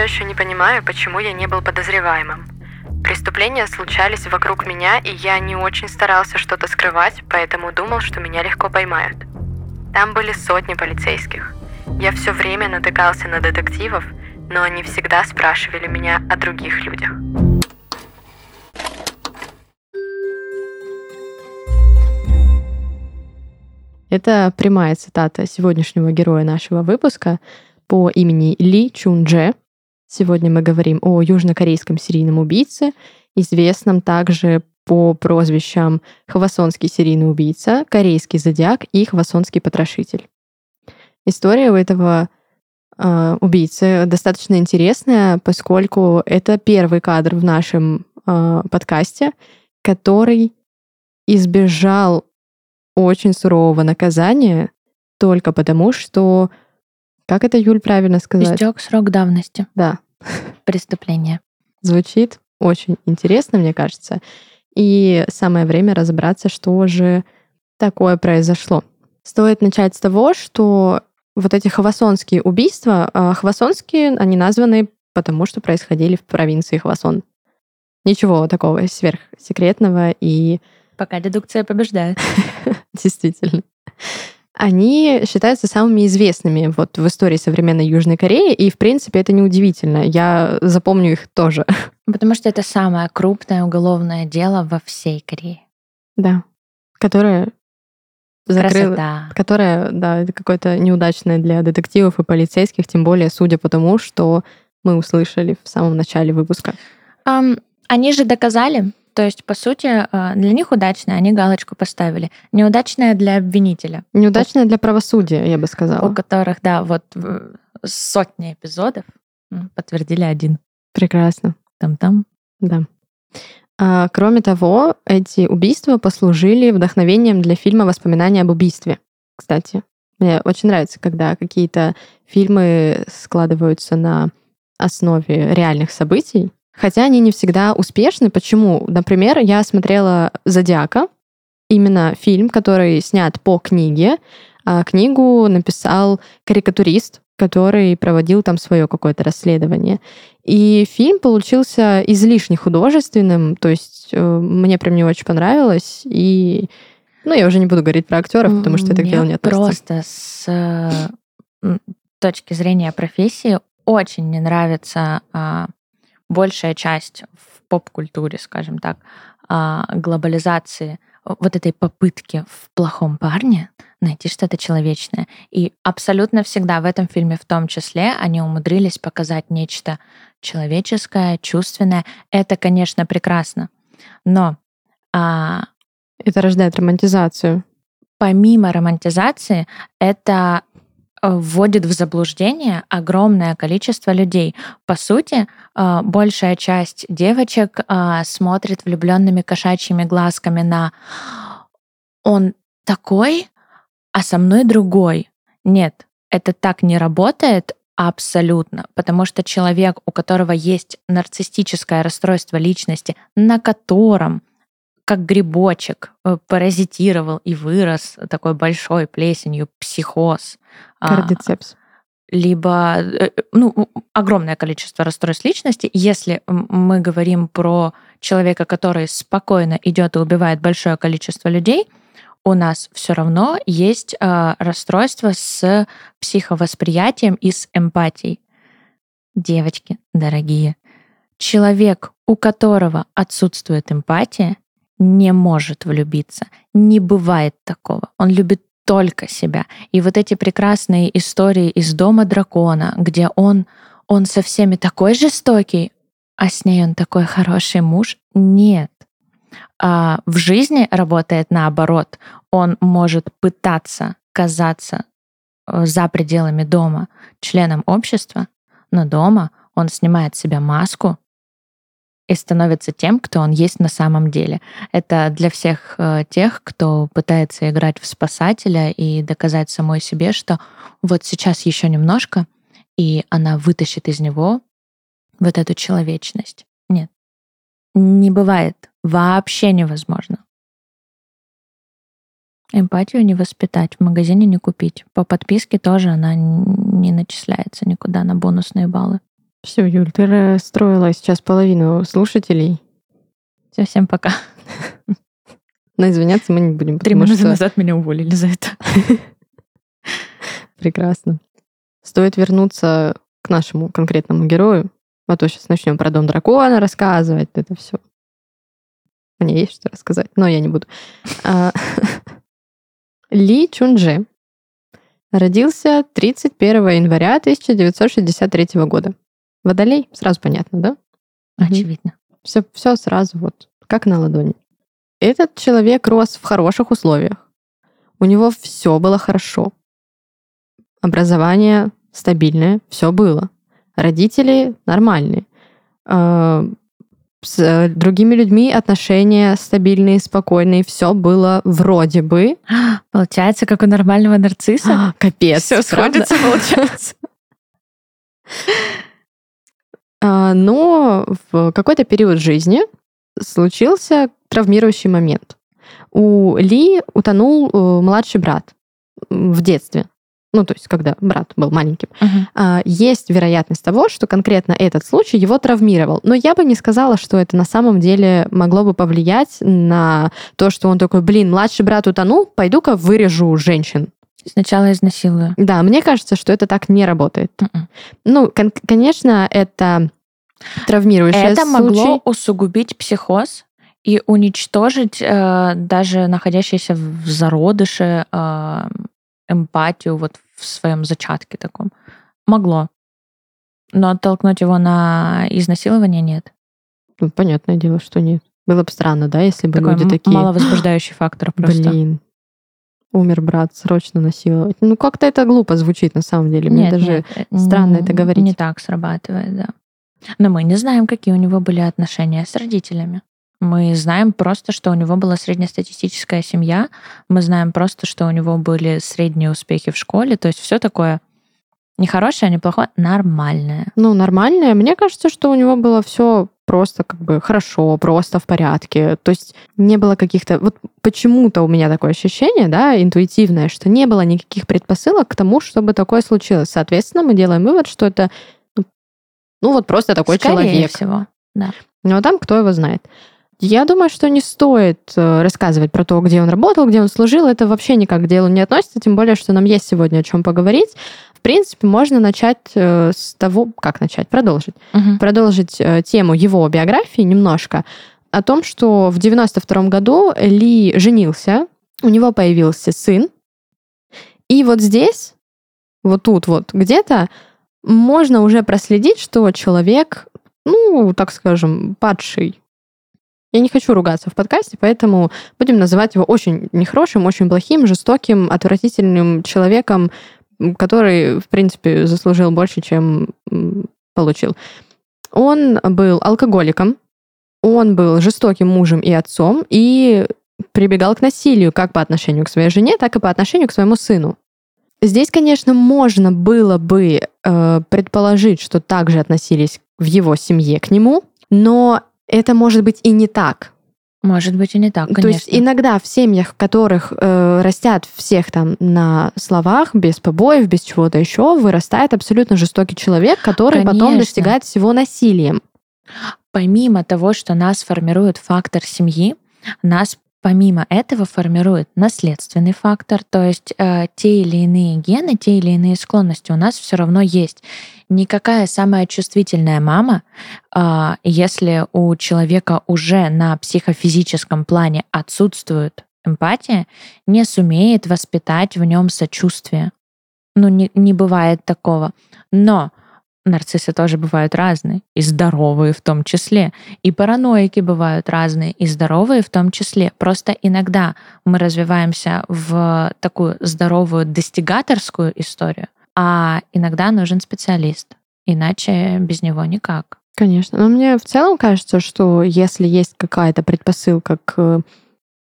Все еще не понимаю, почему я не был подозреваемым. Преступления случались вокруг меня, и я не очень старался что-то скрывать, поэтому думал, что меня легко поймают. Там были сотни полицейских. Я все время натыкался на детективов, но они всегда спрашивали меня о других людях. Это прямая цитата сегодняшнего героя нашего выпуска по имени Ли Чундже. Сегодня мы говорим о южнокорейском серийном убийце, известном также по прозвищам Хвасонский серийный убийца, Корейский зодиак и Хвасонский потрошитель. История у этого э, убийцы достаточно интересная, поскольку это первый кадр в нашем э, подкасте, который избежал очень сурового наказания только потому, что как это, Юль, правильно сказать? Истек срок давности. Да. Преступление. Звучит очень интересно, мне кажется. И самое время разобраться, что же такое произошло. Стоит начать с того, что вот эти хвасонские убийства, а хвасонские, они названы потому, что происходили в провинции Хвасон. Ничего такого сверхсекретного и... Пока дедукция побеждает. Действительно они считаются самыми известными вот в истории современной Южной Кореи, и, в принципе, это неудивительно. Я запомню их тоже. Потому что это самое крупное уголовное дело во всей Корее. Да. Которое закрыло, Красота. которое, да, это какое-то неудачное для детективов и полицейских, тем более, судя по тому, что мы услышали в самом начале выпуска. Um, они же доказали, то есть, по сути, э, для них удачная, они галочку поставили. Неудачная для обвинителя. Неудачная для правосудия, я бы сказала. У которых, да, вот сотни эпизодов подтвердили один. Прекрасно. Там-там. Да. А, кроме того, эти убийства послужили вдохновением для фильма «Воспоминания об убийстве». Кстати, мне очень нравится, когда какие-то фильмы складываются на основе реальных событий, Хотя они не всегда успешны. Почему? Например, я смотрела «Зодиака», именно фильм, который снят по книге. А книгу написал карикатурист, который проводил там свое какое-то расследование. И фильм получился излишне художественным, то есть э, мне прям не очень понравилось. И ну, я уже не буду говорить про актеров, потому что это к делу не относится. Просто с точки зрения профессии очень не нравится а, большая часть в поп-культуре, скажем так, а, глобализации вот этой попытки в плохом парне найти что-то человечное. И абсолютно всегда в этом фильме в том числе они умудрились показать нечто человеческое, чувственное. Это, конечно, прекрасно. Но а, это рождает романтизацию. Помимо романтизации, это вводит в заблуждение огромное количество людей. По сути, а, большая часть девочек а, смотрит влюбленными кошачьими глазками на «он такой, а со мной другой». Нет, это так не работает абсолютно, потому что человек, у которого есть нарциссическое расстройство личности, на котором как грибочек э, паразитировал и вырос такой большой плесенью психоз. А, Кардицепс. Либо э, ну, огромное количество расстройств личности. Если мы говорим про человека, который спокойно идет и убивает большое количество людей, у нас все равно есть э, расстройство с психовосприятием и с эмпатией. Девочки, дорогие, человек, у которого отсутствует эмпатия, не может влюбиться. Не бывает такого. Он любит только себя. И вот эти прекрасные истории из дома дракона, где он, он со всеми такой жестокий, а с ней он такой хороший муж, нет. А в жизни работает наоборот. Он может пытаться казаться э, за пределами дома членом общества, но дома он снимает с себя маску и становится тем, кто он есть на самом деле. Это для всех э, тех, кто пытается играть в спасателя и доказать самой себе, что вот сейчас еще немножко, и она вытащит из него вот эту человечность. Нет, не бывает. Вообще невозможно. Эмпатию не воспитать, в магазине не купить. По подписке тоже она не начисляется никуда на бонусные баллы. Все, Юль, ты расстроила сейчас половину слушателей. Все, всем пока. Но извиняться мы не будем. Три минуты что... назад меня уволили за это. Прекрасно. Стоит вернуться к нашему конкретному герою, а то сейчас начнем про Дом Дракона рассказывать, это все. Мне есть что рассказать, но я не буду. А, Ли Чунджи родился 31 января 1963 года. Водолей, сразу понятно, да? Очевидно. Все, все сразу вот, как на ладони. Этот человек рос в хороших условиях. У него все было хорошо. Образование стабильное, все было. Родители нормальные. А, с другими людьми отношения стабильные, спокойные, все было вроде бы. Получается, как у нормального нарцисса? Капец. Все сходится, получается. А, но в какой-то период жизни случился травмирующий момент. У Ли утонул э, младший брат в детстве. Ну, то есть, когда брат был маленьким. Uh-huh. Есть вероятность того, что конкретно этот случай его травмировал. Но я бы не сказала, что это на самом деле могло бы повлиять на то, что он такой, блин, младший брат утонул, пойду-ка вырежу женщин. Сначала изнасилую. Да, мне кажется, что это так не работает. Uh-uh. Ну, кон- конечно, это травмирующее Это случай. могло усугубить психоз и уничтожить э, даже находящиеся в зародыше э, эмпатию вот в своем зачатке таком. Могло. Но оттолкнуть его на изнасилование нет. Ну, понятное дело, что нет. Было бы странно, да, если бы Такой люди такие... маловозбуждающий фактор просто. Блин, умер брат, срочно насиловать. Ну, как-то это глупо звучит на самом деле. Мне нет, даже нет, э, странно это говорить. Не так срабатывает, да. Но мы не знаем, какие у него были отношения с родителями. Мы знаем просто, что у него была среднестатистическая семья. Мы знаем просто, что у него были средние успехи в школе. То есть все такое не хорошее, а не плохое, нормальное. Ну, нормальное. Мне кажется, что у него было все просто как бы хорошо, просто в порядке. То есть не было каких-то... Вот почему-то у меня такое ощущение, да, интуитивное, что не было никаких предпосылок к тому, чтобы такое случилось. Соответственно, мы делаем вывод, что это ну, ну вот просто такой Скорее человек. всего, да. Но там кто его знает. Я думаю, что не стоит э, рассказывать про то, где он работал, где он служил. Это вообще никак к делу не относится, тем более, что нам есть сегодня о чем поговорить. В принципе, можно начать э, с того, как начать, продолжить. Угу. Продолжить э, тему его биографии немножко. О том, что в 92 году Ли женился, у него появился сын. И вот здесь, вот тут вот где-то, можно уже проследить, что человек, ну, так скажем, падший я не хочу ругаться в подкасте, поэтому будем называть его очень нехорошим, очень плохим, жестоким, отвратительным человеком, который, в принципе, заслужил больше, чем получил. Он был алкоголиком, он был жестоким мужем и отцом и прибегал к насилию как по отношению к своей жене, так и по отношению к своему сыну. Здесь, конечно, можно было бы э, предположить, что также относились в его семье к нему, но это может быть и не так. Может быть и не так, конечно. То есть иногда в семьях, в которых э, растят всех там на словах, без побоев, без чего-то еще, вырастает абсолютно жестокий человек, который конечно. потом достигает всего насилием. Помимо того, что нас формирует фактор семьи, нас Помимо этого формирует наследственный фактор, то есть э, те или иные гены, те или иные склонности у нас все равно есть. Никакая самая чувствительная мама, э, если у человека уже на психофизическом плане отсутствует эмпатия, не сумеет воспитать в нем сочувствие. Ну, не, не бывает такого. Но нарциссы тоже бывают разные, и здоровые в том числе. И параноики бывают разные, и здоровые в том числе. Просто иногда мы развиваемся в такую здоровую достигаторскую историю, а иногда нужен специалист. иначе без него никак. Конечно. Но мне в целом кажется, что если есть какая-то предпосылка к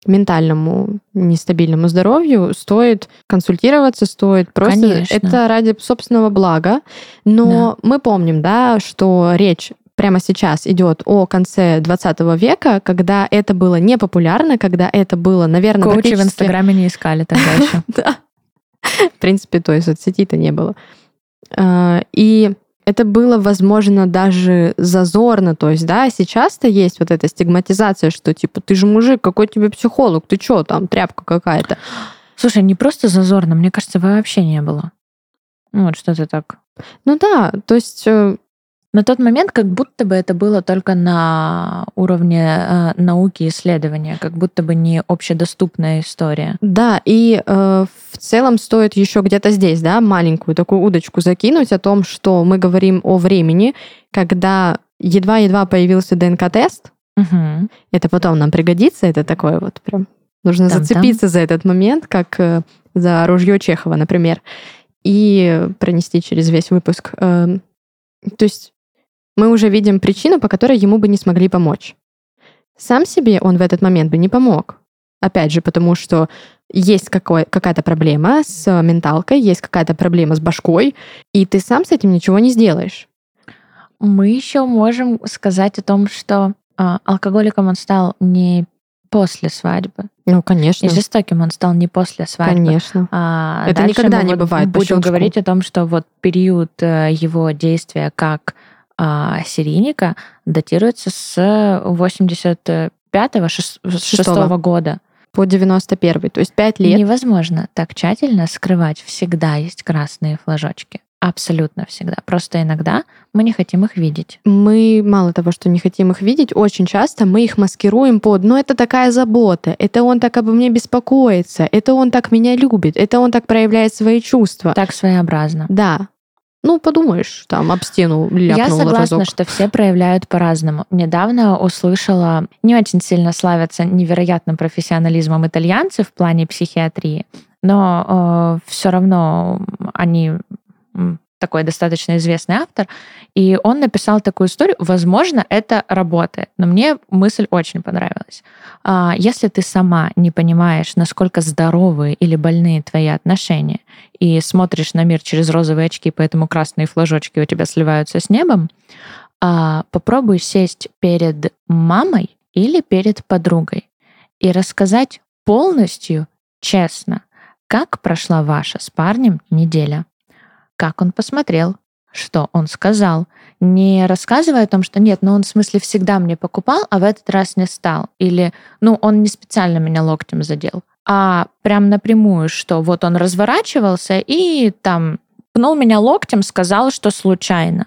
ментальному нестабильному здоровью, стоит консультироваться, стоит просто... Конечно. Это ради собственного блага. Но мы помним, да, что речь прямо сейчас идет о конце 20 века, когда это было не популярно, когда это было, наверное, Коучи в практически- Инстаграме не искали тогда еще. Да. В принципе, то есть соцсетей-то не было. А, И это было, возможно, даже зазорно. То есть, да, сейчас-то есть вот эта стигматизация, что типа, ты же мужик, какой тебе психолог, ты чё, там, тряпка какая-то. Слушай, не просто зазорно, мне кажется, вообще не было. Ну, вот что-то так. Ну да, то есть э, На тот момент как будто бы это было только на уровне э, науки и исследования, как будто бы не общедоступная история. Да, и э, в целом стоит еще где-то здесь, да, маленькую такую удочку закинуть о том, что мы говорим о времени, когда едва-едва появился ДНК-тест, Мгм. это потом нам пригодится, это такое вот прям нужно Там-там. зацепиться за этот момент, как э, за ружье Чехова, например, и пронести через весь выпуск. Эм, То есть мы уже видим причину, по которой ему бы не смогли помочь. Сам себе он в этот момент бы не помог. Опять же, потому что есть какой, какая-то проблема с менталкой, есть какая-то проблема с башкой, и ты сам с этим ничего не сделаешь. Мы еще можем сказать о том, что а, алкоголиком он стал не после свадьбы. Ну, конечно. И жестоким он стал не после свадьбы. Конечно. А Это никогда не бывает Будем говорить о том, что вот период э, его действия как а, серийника датируется с 85-го, 6 Шестого. года. По 91 то есть 5 лет. Невозможно так тщательно скрывать. Всегда есть красные флажочки. Абсолютно всегда. Просто иногда мы не хотим их видеть. Мы мало того, что не хотим их видеть, очень часто мы их маскируем под, ну это такая забота, это он так обо мне беспокоится, это он так меня любит, это он так проявляет свои чувства. Так своеобразно. Да. Ну, подумаешь, там об стену ляпнул Я согласна, разок. что все проявляют по-разному. Недавно услышала, не очень сильно славятся невероятным профессионализмом итальянцы в плане психиатрии, но все равно они такой достаточно известный автор, и он написал такую историю. Возможно, это работает, но мне мысль очень понравилась. А, Если ты сама не понимаешь, насколько здоровые или больные твои отношения, и смотришь на мир через розовые очки, поэтому красные флажочки у тебя сливаются с небом, а, попробуй сесть перед мамой или перед подругой и рассказать полностью, честно, как прошла ваша с парнем неделя, как он посмотрел, что он сказал, не рассказывая о том, что нет, ну он в смысле всегда мне покупал, а в этот раз не стал, или ну он не специально меня локтем задел, а прям напрямую, что вот он разворачивался и там пнул меня локтем, сказал, что случайно,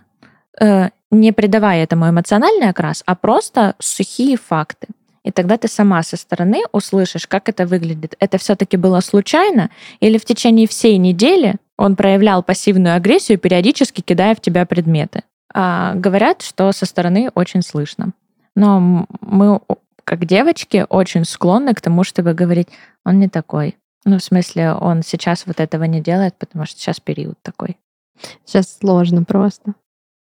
Э, не придавая этому эмоциональный окрас, а просто сухие факты. И тогда ты сама со стороны услышишь, как это выглядит. Это все-таки было случайно, или в течение всей недели он проявлял пассивную агрессию, периодически кидая в тебя предметы. А, говорят, что со стороны очень слышно. Но мы, как девочки, очень склонны к тому, чтобы говорить, он не такой. Ну, в смысле, он сейчас вот этого не делает, потому что сейчас период такой. Сейчас сложно просто.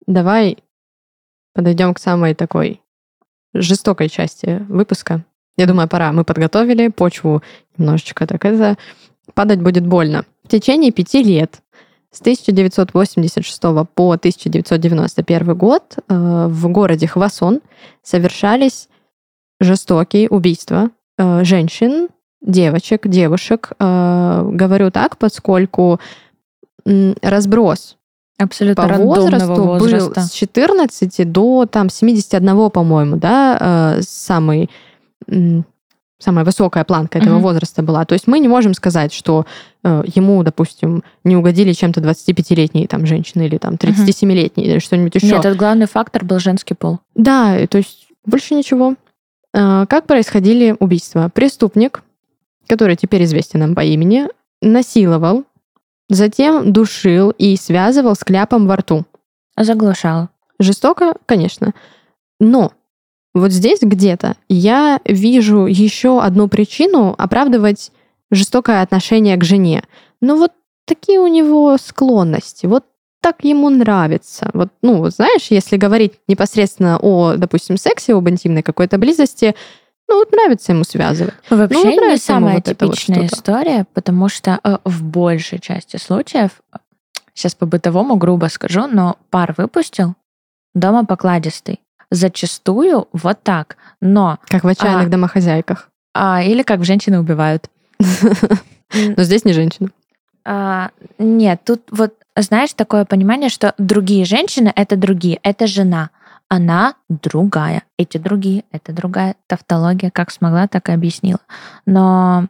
Давай подойдем к самой такой жестокой части выпуска. Я думаю, пора. Мы подготовили почву немножечко так это. Падать будет больно. В течение пяти лет с 1986 по 1991 год э, в городе Хвасон совершались жестокие убийства э, женщин, девочек, девушек. Э, Говорю так, поскольку разброс Абсолютно по возрасту, возраста. был с 14 до там 71, по-моему, да, самый самая высокая планка этого Мгм. возраста была. То есть мы не можем сказать, что э, ему, допустим, не угодили чем-то 25-летние там женщины или там 37-летние или что-нибудь еще. Нет, этот главный фактор был женский пол. Да, и то есть больше ничего. А, Как происходили убийства? Преступник, который теперь известен нам по имени, насиловал, затем душил и связывал с кляпом во рту. Заглушал. Жестоко, конечно. Но вот здесь где-то я вижу еще одну причину оправдывать жестокое отношение к жене. Ну вот такие у него склонности. Вот так ему нравится. Вот, ну, вот знаешь, если говорить непосредственно о, допустим, сексе, об интимной какой-то близости, ну, вот нравится ему связывать. Вообще Ну, не самая вот вот типичная что-то. история, потому что э, в большей части случаев, сейчас по-бытовому грубо скажу, но пар выпустил, дома покладистый. Зачастую вот так. Но, Как в отчаянных А. домохозяйках. а, или как женщины убивают. Но здесь не женщина. А, нет, тут вот, знаешь, такое понимание, что другие женщины — это другие, это жена. Она другая. Эти другие — это другая. Тавтология как смогла, так и объяснила. Но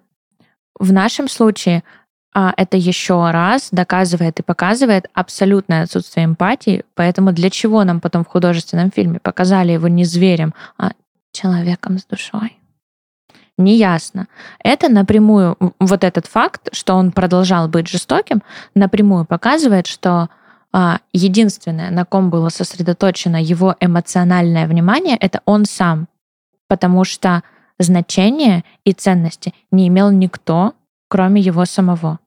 в нашем случае а, это еще раз доказывает и показывает абсолютное отсутствие эмпатии. Поэтому для чего нам потом в художественном фильме показали его не зверем, а человеком с душой? Неясно. Это напрямую, вот этот факт, что он продолжал быть жестоким, напрямую показывает, что а, единственное, на ком было сосредоточено его эмоциональное внимание, это он сам. Потому что значения и ценности не имел никто, кроме его самого.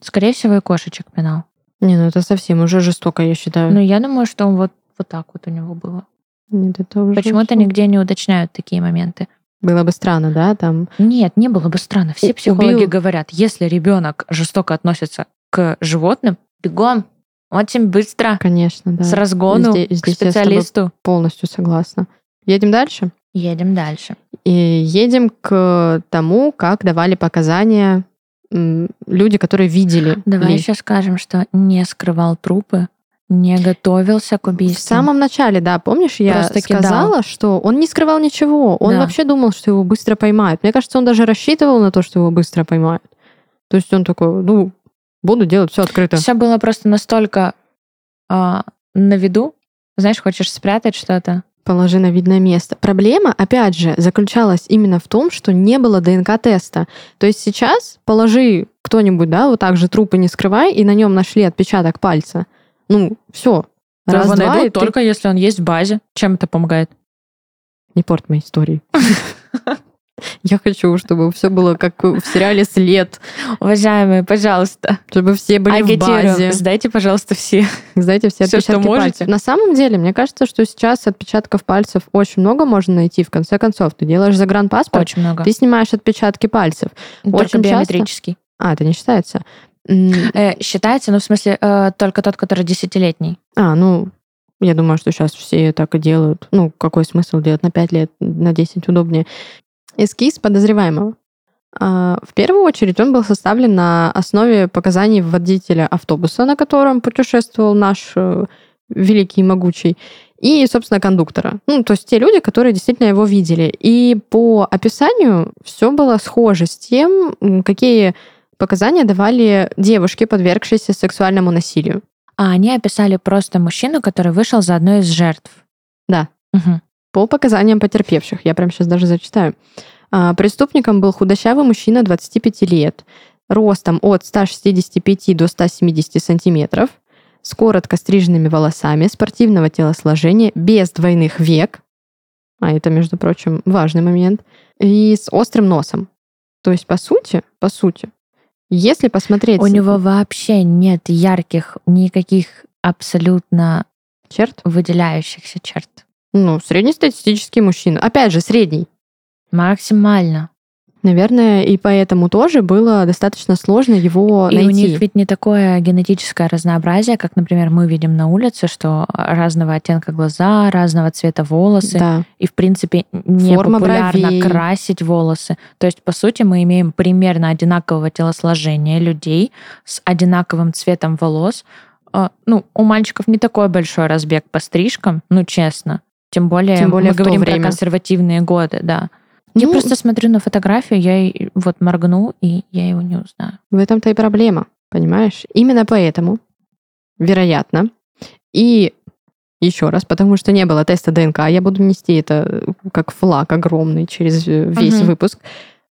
Скорее всего, и кошечек пинал. Не, ну это совсем уже жестоко, я считаю. Но я думаю, что он вот, вот так вот у него было. Нет, это уже Почему-то всё. нигде не уточняют такие моменты. Было бы странно, да, там. Нет, не было бы странно. Все психологи убил- говорят, если ребенок жестоко относится к животным, бегом, очень быстро, Конечно, да. с разгону Здесь- к здесь я тобой специалисту. Полностью согласна. Едем дальше. Едем дальше. И едем к тому, как давали показания люди, которые видели. Давай ли. еще скажем, что не скрывал трупы, не готовился к В убийству. самом начале, да, помнишь, я Просто кидал. сказала, что он не скрывал ничего. Он Да. вообще думал, что его быстро поймают. Мне кажется, он даже рассчитывал на то, что его быстро поймают. То есть он такой, ну, буду делать все открыто. Все было просто настолько а, на виду. Знаешь, хочешь спрятать что-то? Положи на видное место. Проблема, опять же, заключалась именно в том, что не было ДНК-теста. То есть сейчас положи кто-нибудь, да, вот так же трупы не скрывай, и на нем нашли отпечаток пальца. Ну, все. Раз, Его два, найдут ты- только если он есть в базе. Чем это помогает? Не порт моей истории. Я хочу, чтобы все было как в сериале «След», Уважаемые, пожалуйста, чтобы все были в агитирую. базе. Сдайте, пожалуйста, все. Знаете, все что отпечатки можете. пальцев. На самом деле, мне кажется, что сейчас отпечатков пальцев очень много можно найти. В конце концов, ты делаешь загранпаспорт, Очень много. ты снимаешь отпечатки пальцев. Только очень часто- биометрический. А, это не считается. Э, считается, ну, в смысле, э, только тот, который десятилетний. А, ну, я думаю, что сейчас все так и делают. Ну, какой смысл делать на 5 лет, на 10 удобнее. Эскиз подозреваемого. А, В первую очередь он был составлен на основе показаний водителя автобуса, на котором путешествовал наш э, великий и могучий, и, собственно, кондуктора. Ну, то есть те люди, которые действительно его видели. И по описанию все было схоже с тем, какие показания давали девушки, подвергшиеся сексуальному насилию. А они описали просто мужчину, который вышел за одной из жертв. Да. Мгм. По показаниям потерпевших, я прям сейчас даже зачитаю. А, Преступником был худощавый мужчина 25 лет, ростом от 165 до 170 сантиметров, с коротко стриженными волосами, спортивного телосложения, без двойных век, а это, между прочим, важный момент, и с острым носом. То есть, по сути, по сути, если посмотреть... У него вообще нет ярких, никаких абсолютно черт, выделяющихся черт. Ну, среднестатистический мужчина. Опять же, средний. Максимально. Наверное, и поэтому тоже было достаточно сложно его И найти. у них ведь не такое генетическое разнообразие, как, например, мы видим на улице, что разного оттенка глаза, разного цвета волосы. Да. И, в принципе, не Форма популярно бровей. красить волосы. То есть, по сути, мы имеем примерно одинакового телосложения людей с одинаковым цветом волос. А, Ну, у мальчиков не такой большой разбег по стрижкам, ну, честно. Тем более, Тем более мы говорим время. про консервативные годы, да. Я Ну, просто смотрю на фотографию, я вот моргну, и я его не узнаю. В этом-то и проблема, понимаешь? Именно поэтому, вероятно, и еще раз, потому что не было теста ДНК, я буду нести это как флаг огромный через э, весь Мгм. выпуск.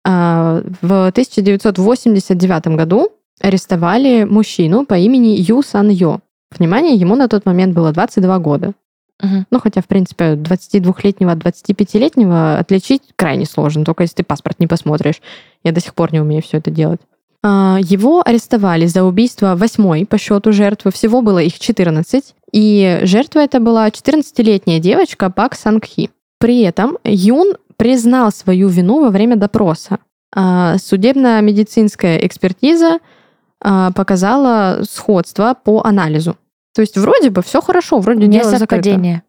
А, В 1989 году арестовали мужчину по имени Ю Сан Йо. Внимание, ему на тот момент было 22 года. Мгм. Ну, хотя, в принципе, 22-летнего от 25-летнего отличить крайне сложно, только если ты паспорт не посмотришь. Я до сих пор не умею все это делать. А, Его арестовали за убийство восьмой по счету жертвы. Всего было их 14. И жертва это была 14-летняя девочка Пак Сангхи. При этом Юн признал свою вину во время допроса. А, Судебно-медицинская экспертиза а, показала сходство по анализу. То есть вроде бы все хорошо, вроде Не совпадение.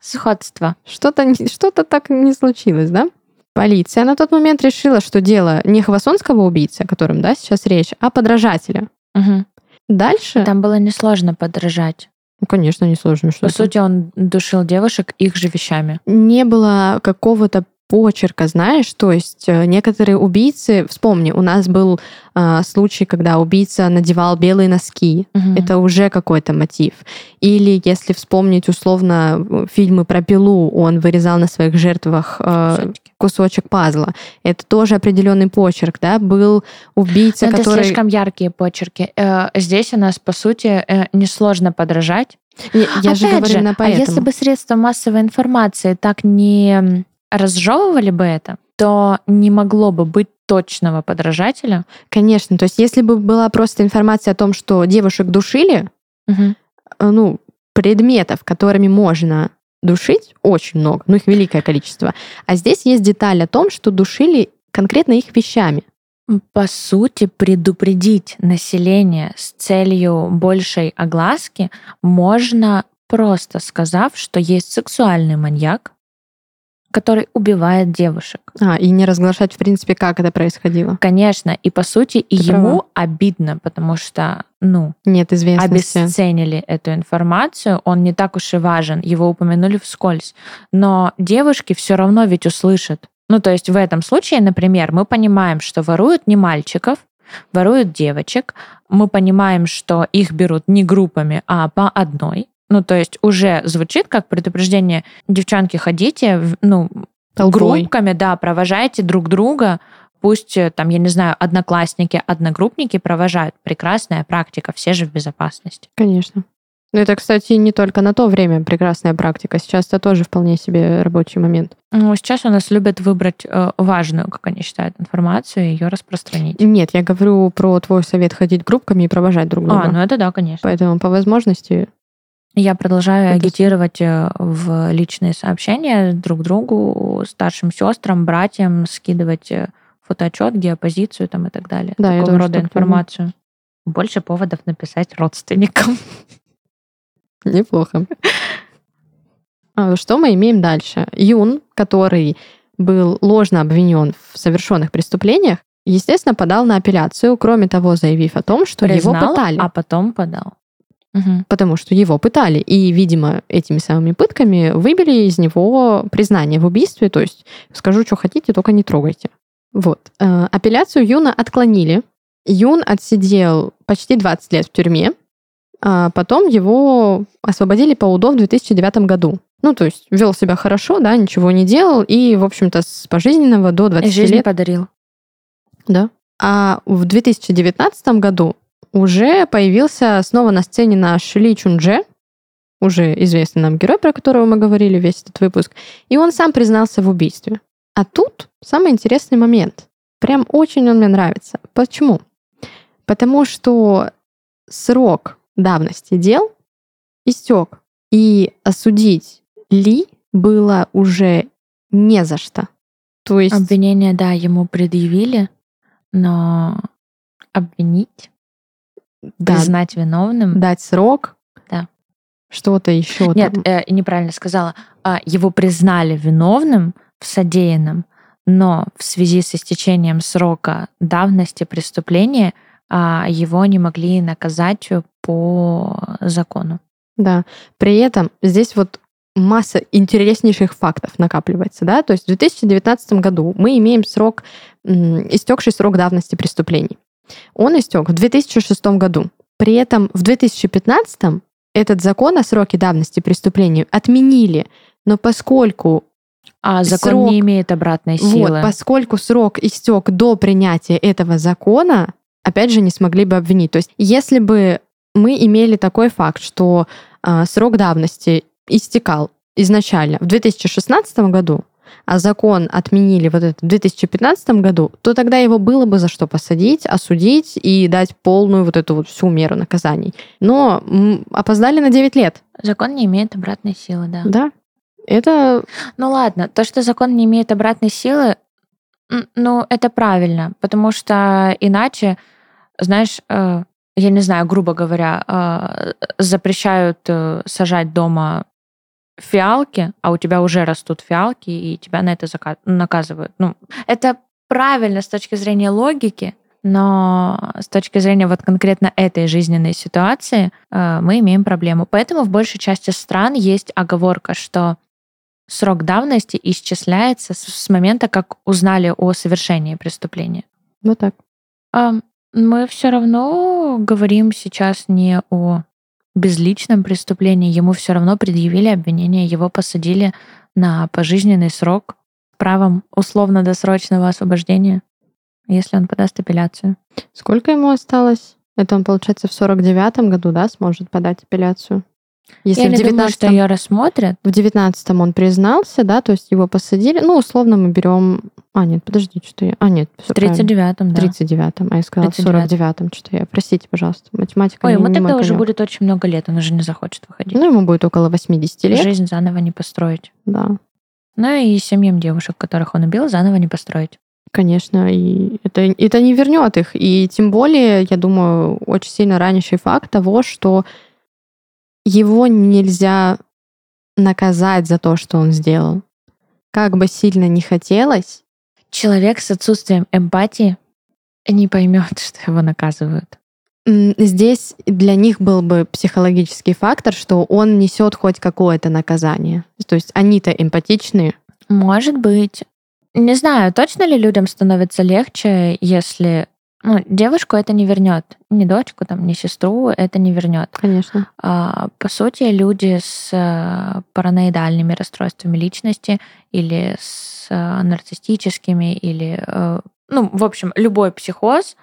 Сходство. Что-то что-то так не случилось, да? Полиция на тот момент решила, что дело не хвасонского убийцы, о котором да, сейчас речь, а подражателя. Мгм. Дальше, Там было несложно подражать. ну, конечно, несложно, что По это. сути, он душил девушек их же вещами. не было какого-то почерка, знаешь, то есть э, некоторые убийцы, вспомни, у нас был э, случай, когда убийца надевал белые носки, Мгм. это уже какой-то мотив. Или если вспомнить условно э, фильмы про пилу, он вырезал на своих жертвах э, Кусочки. кусочек пазла. Это тоже определенный почерк, да, был убийца, Но это который... слишком яркие почерки. Э, Здесь у нас, по сути, э, несложно подражать. Не, я же говорю именно а поэтому. если бы средства массовой информации так не разжевывали бы это, то не могло бы быть точного подражателя. Конечно, то есть если бы была просто информация о том, что девушек душили, э, ну, предметов, которыми можно душить, очень много, ну, их великое количество. А здесь есть деталь о том, что душили конкретно их вещами. По сути, предупредить население с целью большей огласки можно просто сказав, что есть сексуальный маньяк, который убивает девушек. А, и не разглашать, в принципе, как это происходило. Конечно, и по сути и Ты ему права. обидно, потому что, ну, Нет известности. обесценили эту информацию, он не так уж и важен, его упомянули вскользь. Но девушки все равно ведь услышат. Ну, то есть в этом случае, например, мы понимаем, что воруют не мальчиков, воруют девочек, мы понимаем, что их берут не группами, а по одной. Ну, то есть уже звучит как предупреждение, девчонки, ходите, ну, Толпой. группками, да, провожайте друг друга, пусть э, там, я не знаю, одноклассники, одногруппники провожают. Прекрасная практика, все же в безопасности. Конечно. Ну, это, кстати, не только на то время прекрасная практика. Сейчас это тоже вполне себе рабочий момент. Ну, сейчас у нас любят выбрать э, важную, как они считают, информацию и ее распространить. Нет, я говорю про твой совет ходить группками и провожать друг друга. А, ну это да, конечно. Поэтому по возможности Я продолжаю Это- агитировать э, в личные сообщения друг другу, старшим сестрам, братьям, скидывать э, фотоотчет, геопозицию там и так далее. Да, Такого рода информацию. Больше поводов написать родственникам. неплохо. А Что мы имеем дальше? Юн, который был ложно обвинен в совершенных преступлениях, естественно, подал на апелляцию, кроме того, заявив о том, что его Признал, пытали. а потом подал. Мгм. Потому что его пытали. И, видимо, этими самыми пытками выбили из него признание в убийстве. То есть скажу, что хотите, только не трогайте. Вот. Э, Апелляцию Юна отклонили. Юн отсидел почти 20 лет в тюрьме. А потом его освободили по УДО в 2009 году. Ну, то есть вел себя хорошо, да, ничего не делал. И, в общем-то, с пожизненного до И 20 жизнь лет подарил. да. А в 2019 году уже появился снова на сцене наш Ли Чундже, уже известный нам герой, про которого мы говорили весь этот выпуск, и он сам признался в убийстве. А тут самый интересный момент. Прям очень он мне нравится. Почему? Потому что срок давности дел истек, и осудить Ли было уже не за что. То есть... Обвинение, да, ему предъявили, но обвинить, да, признать виновным. дать срок, Да. что-то еще. Нет, там. э, неправильно сказала. А, Его признали виновным в содеянном, но в связи с истечением срока давности преступления а, его не могли наказать по закону. Да. При этом здесь вот масса интереснейших фактов накапливается, да, то есть в 2019 году мы имеем срок, истекший срок давности преступлений. Он истек в 2006 году. При этом в 2015 этот закон о сроке давности преступлений отменили, но поскольку А закон Срок. не имеет обратной силы. Вот, поскольку срок истек до принятия этого закона, опять же, не смогли бы обвинить. То есть, если бы мы имели такой факт, что а, срок давности истекал изначально в 2016 году, а закон отменили вот это в 2015 году, то тогда его было бы за что посадить, осудить и дать полную вот эту вот всю меру наказаний. Но опоздали на 9 лет. Закон не имеет обратной силы, да. Да. Это Ну ладно, то, что закон не имеет обратной силы, ну, это правильно, потому что иначе, знаешь, э, я не знаю, грубо говоря, э, запрещают э, сажать дома фиалки, а у тебя уже растут фиалки, и тебя на это зака- наказывают. Ну, это правильно с точки зрения логики, но с точки зрения вот конкретно этой жизненной ситуации э, мы имеем проблему. Поэтому в большей части стран есть оговорка, что срок давности исчисляется с, с момента, как узнали о совершении преступления. вот так. А, мы все равно говорим сейчас не о безличном преступлении. Ему все равно предъявили обвинение, его посадили на пожизненный срок правом условно-досрочного освобождения, если он подаст апелляцию. Сколько ему осталось? Это он, получается, в 49-м году, да, сможет подать апелляцию? Если Я в не думаю, 19 что ее рассмотрят. В девятнадцатом он признался, да, то есть его посадили. Ну, условно мы берем... А, нет, подожди, что я... А, нет, В всё правильно. 39-м, В да. 39-м, а я сказала в 39-м. 49-м, что я... Простите, пожалуйста, математика Ой, ему тогда мой уже будет очень много лет, он уже не захочет выходить. Ну, ему будет около 80 лет, Жизнь заново не построить. да. Ну и семьям девушек, которых он убил, заново не построить. Конечно, и это, это не вернет их. И тем более, я думаю, очень сильно ранящий факт того, что его нельзя наказать за то, что он сделал. Как бы сильно не хотелось, Человек с отсутствием эмпатии не поймет, что его наказывают. здесь для них был бы психологический фактор, что он несет хоть какое-то наказание. То есть они-то эмпатичные. Может быть. Не знаю, точно ли людям становится легче, если ну, девушку это не вернет. Ни дочку, там, ни сестру это не вернет. Конечно. А, по сути, люди с э, параноидальными расстройствами личности или с э, нарциссическими, или, э, ну, в общем, любой психоз,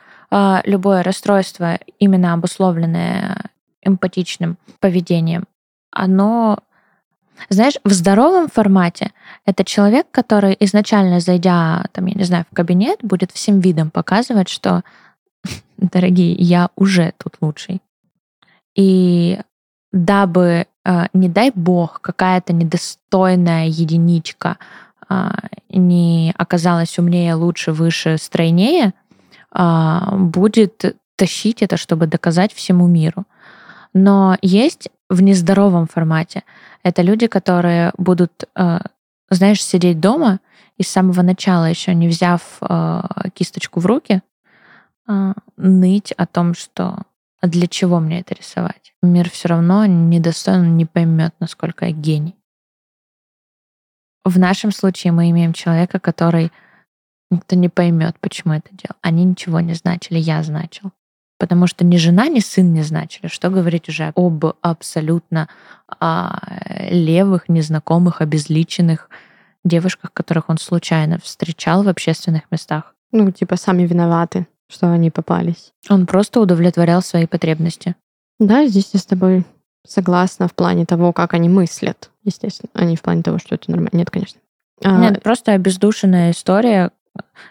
любое расстройство, именно обусловленное эмпатичным поведением, оно, знаешь, в здоровом формате это человек, который изначально, зайдя, там, я не знаю, в кабинет, будет всем видом показывать, что, дорогие, я уже тут лучший. И дабы, э, не дай бог, какая-то недостойная единичка а, не оказалась умнее, лучше, выше, стройнее, а, будет тащить это, чтобы доказать всему миру. Но есть в нездоровом формате. Это люди, которые будут, э, знаешь, сидеть дома и с самого начала, еще не взяв э, кисточку в руки, э, ныть о том, что а для чего мне это рисовать? Мир все равно недостойно не поймет, насколько я гений. В нашем случае мы имеем человека, который никто не поймет, почему это делал. Они ничего не значили, я значил. Потому что ни жена, ни сын не значили. Что говорить уже об абсолютно а, левых, незнакомых, обезличенных девушках, которых он случайно встречал в общественных местах. Ну, типа, сами виноваты, что они попались. Он просто удовлетворял свои потребности. Да, здесь я с тобой согласна в плане того, как они мыслят, естественно, а не в плане того, что это нормально. Нет, конечно. А, Нет, просто обездушенная история.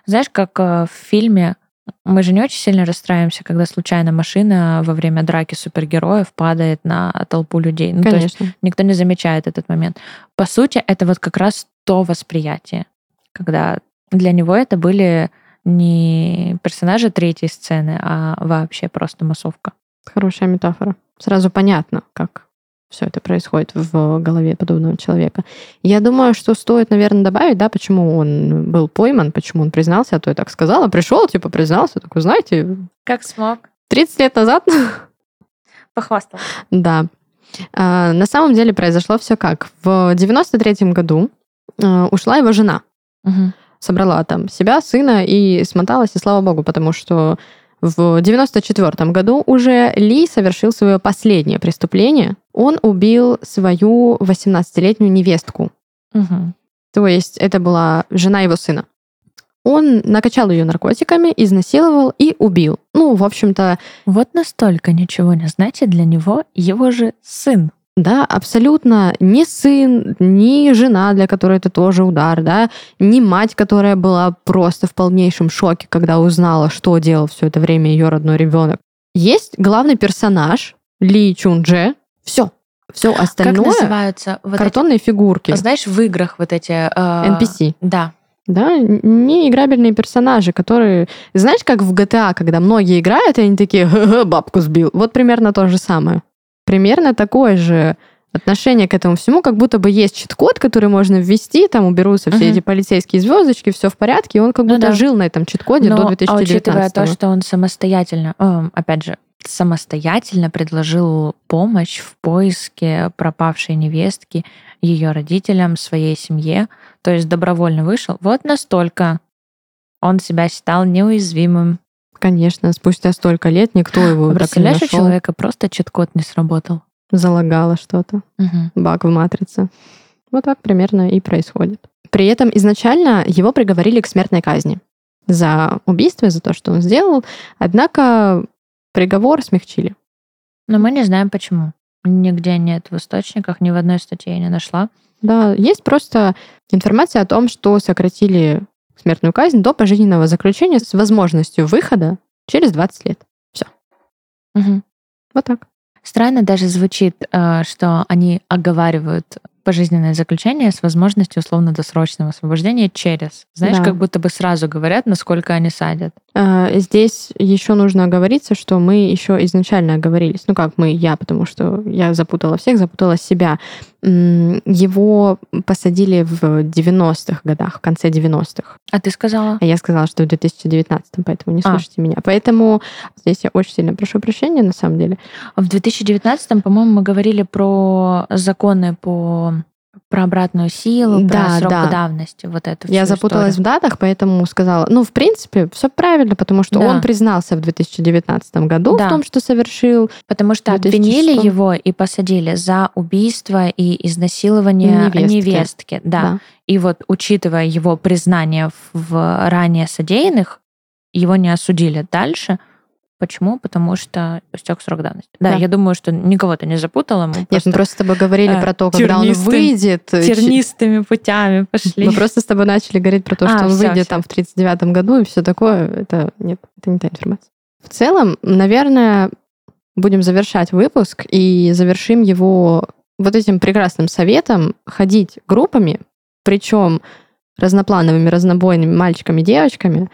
Знаешь, как э, в фильме мы же не очень сильно расстраиваемся, когда случайно машина во время драки супергероев падает на толпу людей. Ну, то есть конечно. никто не замечает этот момент. По сути, это вот как раз то восприятие, когда для него это были не персонажи третьей сцены, а вообще просто массовка. Хорошая метафора. Сразу понятно, как все это происходит в голове подобного человека. Я думаю, что стоит, наверное, добавить, да, почему он был пойман, почему он признался, а то я так сказала, пришел, типа, признался, такой, знаете, Как смог? 30 лет назад, Похвастал. да. А, на самом деле произошло все как. В 93 году а, ушла его жена. собрала там себя, сына и смоталась, и слава богу, потому что в 94 году уже Ли совершил свое последнее преступление. Он убил свою 18-летнюю невестку. То есть это была жена его сына. Он накачал ее наркотиками, изнасиловал и убил. Ну, в общем-то, Вот настолько ничего не значит для него его же сын. Да, абсолютно ни сын, ни жена, для которой это тоже удар, да, ни мать, которая была просто в полнейшем шоке, когда узнала, что делал все это время ее родной ребенок. Есть главный персонаж Ли Чун Дже. Все. Все остальное Как называются вот картонные фигурки. эти, знаешь, в играх вот эти... э, NPC. Да. Да, не играбельные персонажи, которые... Знаешь, как в GTA, когда многие играют, и они такие, «Ха-ха, бабку сбил. Вот примерно то же самое. Примерно такое же отношение к этому всему, как будто бы есть чит-код, который можно ввести, там уберутся все Мгм. эти полицейские звездочки, все в порядке, и он как Ну будто да. жил на этом чит-коде Но, до а учитывая 2019 то, что он самостоятельно, эм, опять же, самостоятельно предложил помощь в поиске пропавшей невестки ее родителям, своей семье, то есть добровольно вышел, вот настолько он себя считал неуязвимым. Конечно, спустя столько лет никто его не Представляешь, у человека просто чит-код не сработал. Залагало что-то. Мгм. баг в матрице. Вот так примерно и происходит. При этом изначально его приговорили к смертной казни за убийство, за то, что он сделал. Однако приговор смягчили. Но мы не знаем почему. Нигде нет в источниках, ни в одной статье я не нашла. Да, есть просто информация о том, что сократили смертную казнь до пожизненного заключения с возможностью выхода через 20 лет. Мгм. Вот так. Странно даже звучит, э, что они оговаривают пожизненное заключение с возможностью условно-досрочного освобождения через. Знаешь, Да. как будто бы сразу говорят, насколько они садят. А, Здесь еще нужно оговориться, что мы еще изначально оговорились. Ну как мы, я, потому что я запутала всех, запутала себя. Его посадили в 90-х годах, в конце 90-х. А ты сказала? А я сказала, что в 2019, поэтому не А. слушайте меня. Поэтому здесь я очень сильно прошу прощения, на самом деле. В 2019, по-моему, мы говорили про законы по про обратную силу, Да, про срок да. давности. Вот это Я запуталась в датах, поэтому сказала, ну, в принципе, все правильно, потому что Да. он признался в 2019 году Да. в том, что совершил. Потому что 2006. обвинили его и посадили за убийство и изнасилование Невестки. невестки. Да. И вот, учитывая его признание в, в ранее содеянных, его не осудили дальше. Почему? Потому что истек срок давности. Да, Да. я думаю, что никого ты не запутала. Мы Нет, просто мы просто с тобой говорили э, про то, когда он выйдет. э, тернистыми путями пошли. Мы просто с тобой начали говорить про то, А, что он всё, выйдет всё. там в 39 году и все такое. Это нет, это не та информация. В целом, наверное, будем завершать выпуск и завершим его вот этим прекрасным советом ходить группами, причем разноплановыми, разнобойными мальчиками и девочками,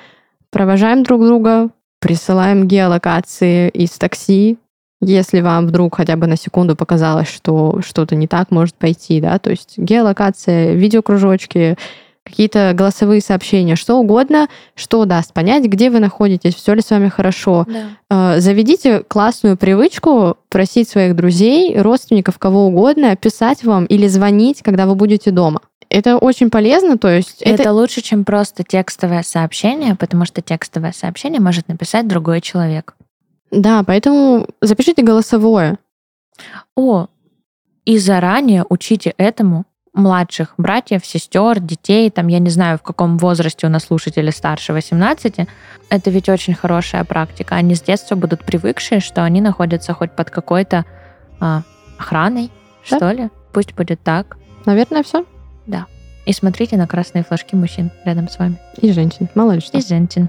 провожаем друг друга, присылаем геолокации из такси, если вам вдруг хотя бы на секунду показалось, что что-то не так может пойти, да, то есть геолокация, видеокружочки, какие-то голосовые сообщения, что угодно, что даст понять, где вы находитесь, все ли с вами хорошо. Да. Э, Заведите классную привычку просить своих друзей, родственников, кого угодно, писать вам или звонить, когда вы будете дома. Это очень полезно, то есть Это... это, лучше, чем просто текстовое сообщение, потому что текстовое сообщение может написать другой человек. да, поэтому запишите голосовое. О, и заранее учите этому младших братьев, сестер, детей, там, я не знаю, в каком возрасте у нас слушатели старше 18, это ведь очень хорошая практика. Они с детства будут привыкшие, что они находятся хоть под какой-то а, охраной, Да. что ли. Пусть будет так. Наверное, все. И смотрите на красные флажки мужчин рядом с вами. И женщин. Мало ли что. И женщин.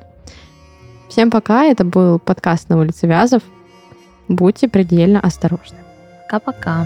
Всем пока. Это был подкаст на улице Вязов. Будьте предельно осторожны. Пока-пока.